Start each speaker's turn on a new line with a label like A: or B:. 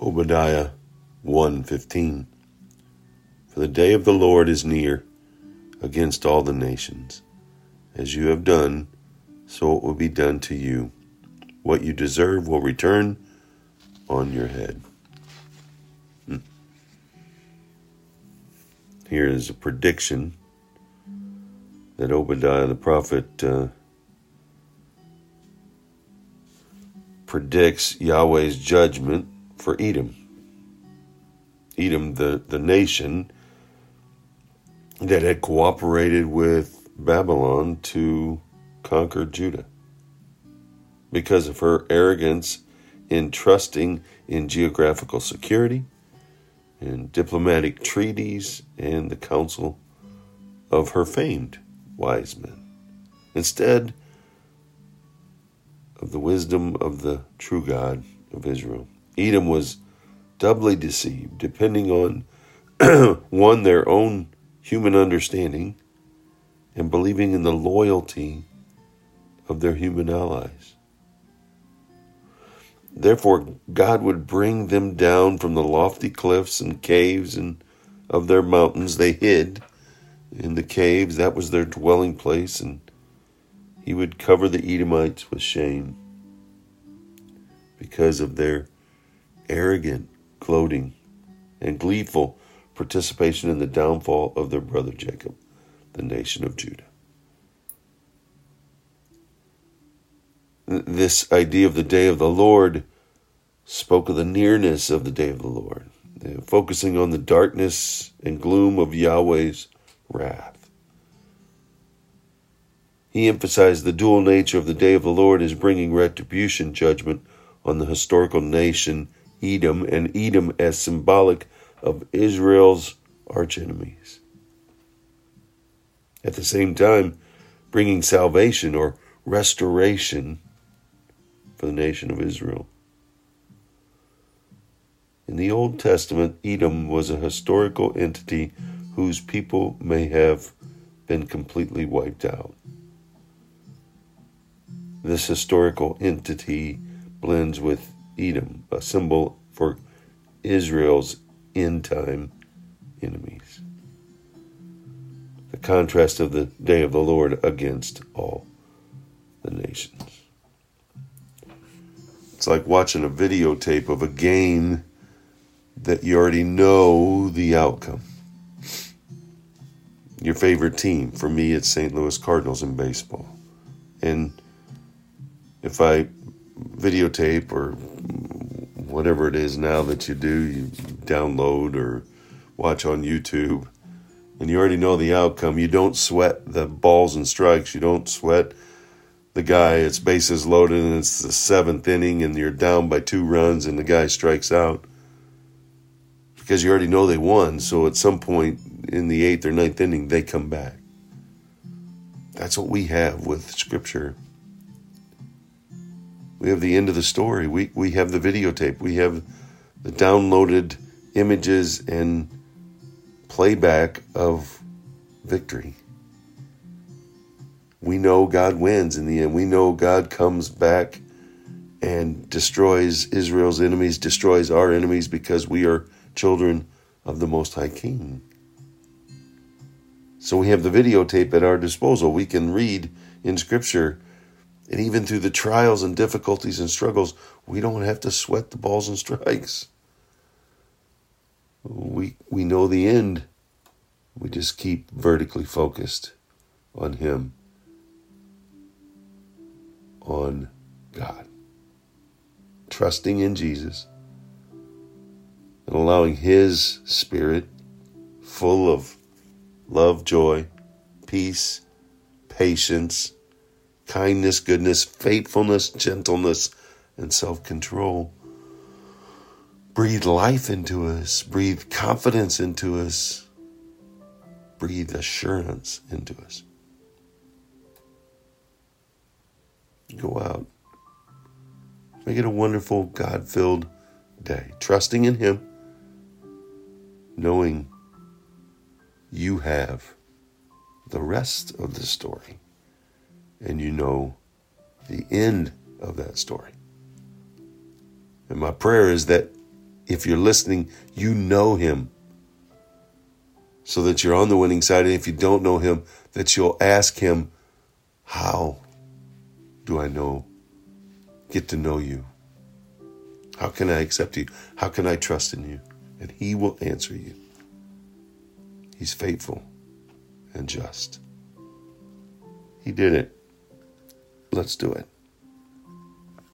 A: Obadiah 1:15 For the day of the Lord is near against all the nations. As you have done, so it will be done to you. What you deserve will return on your head. Hmm. Here is a prediction that Obadiah the prophet uh, predicts Yahweh's judgment for Edom. Edom, the, the nation that had cooperated with Babylon to conquer Judah because of her arrogance in trusting in geographical security, in diplomatic treaties, and the counsel of her famed wise men. Instead of the wisdom of the true God of Israel, Edom was doubly deceived, depending on one, their own human understanding, and believing in the loyalty of their human allies. Therefore, God would bring them down from the lofty cliffs and caves and of their mountains. They hid in the caves, that was their dwelling place, and He would cover the Edomites with shame because of their arrogant gloating and gleeful participation in the downfall of their brother Jacob, the nation of Judah. This idea of the day of the Lord spoke of the nearness of the day of the Lord, focusing on the darkness and gloom of Yahweh's wrath. He emphasized the dual nature of the day of the Lord as bringing retribution judgment on the historical nation Edom, and Edom as symbolic of Israel's archenemies. At the same time, bringing salvation or restoration for the nation of Israel. In the Old Testament, Edom was a historical entity whose people may have been completely wiped out. This historical entity blends with Edom, a symbol for Israel's end time enemies. The contrast of the day of the Lord against all the nations. It's like watching a videotape of a game that you already know the outcome. Your favorite team, for me, it's St. Louis Cardinals in baseball. And if I videotape or whatever it is now that you do, you download or watch on YouTube, and you already know the outcome. You don't sweat the balls and strikes. You don't sweat the guy. It's bases loaded and it's the seventh inning, and you're down by two runs, and the guy strikes out because you already know they won. So at some point in the eighth or ninth inning, they come back. That's what we have with Scripture we have the end of the story. We, we have the videotape. We have the downloaded images and playback of victory. We know God wins in the end. We know God comes back and destroys Israel's enemies, destroys our enemies because we are children of the Most High King. So we have the videotape at our disposal. We can read in Scripture and even through the trials and difficulties and struggles, we don't have to sweat the balls and strikes. We, we know the end. We just keep vertically focused on Him, on God. Trusting in Jesus and allowing His Spirit, full of love, joy, peace, patience, kindness, goodness, faithfulness, gentleness, and self control. Breathe life into us, breathe confidence into us, breathe assurance into us. Go out. Make it a wonderful, God filled day, trusting in Him, knowing you have the rest of the story and you know the end of that story. And my prayer is that if you're listening, you know him. So that you're on the winning side. And if you don't know him, that you'll ask him, How do I know? Get to know you. How can I accept you? How can I trust in you? And he will answer you. He's faithful and just. He did it. Let's do it.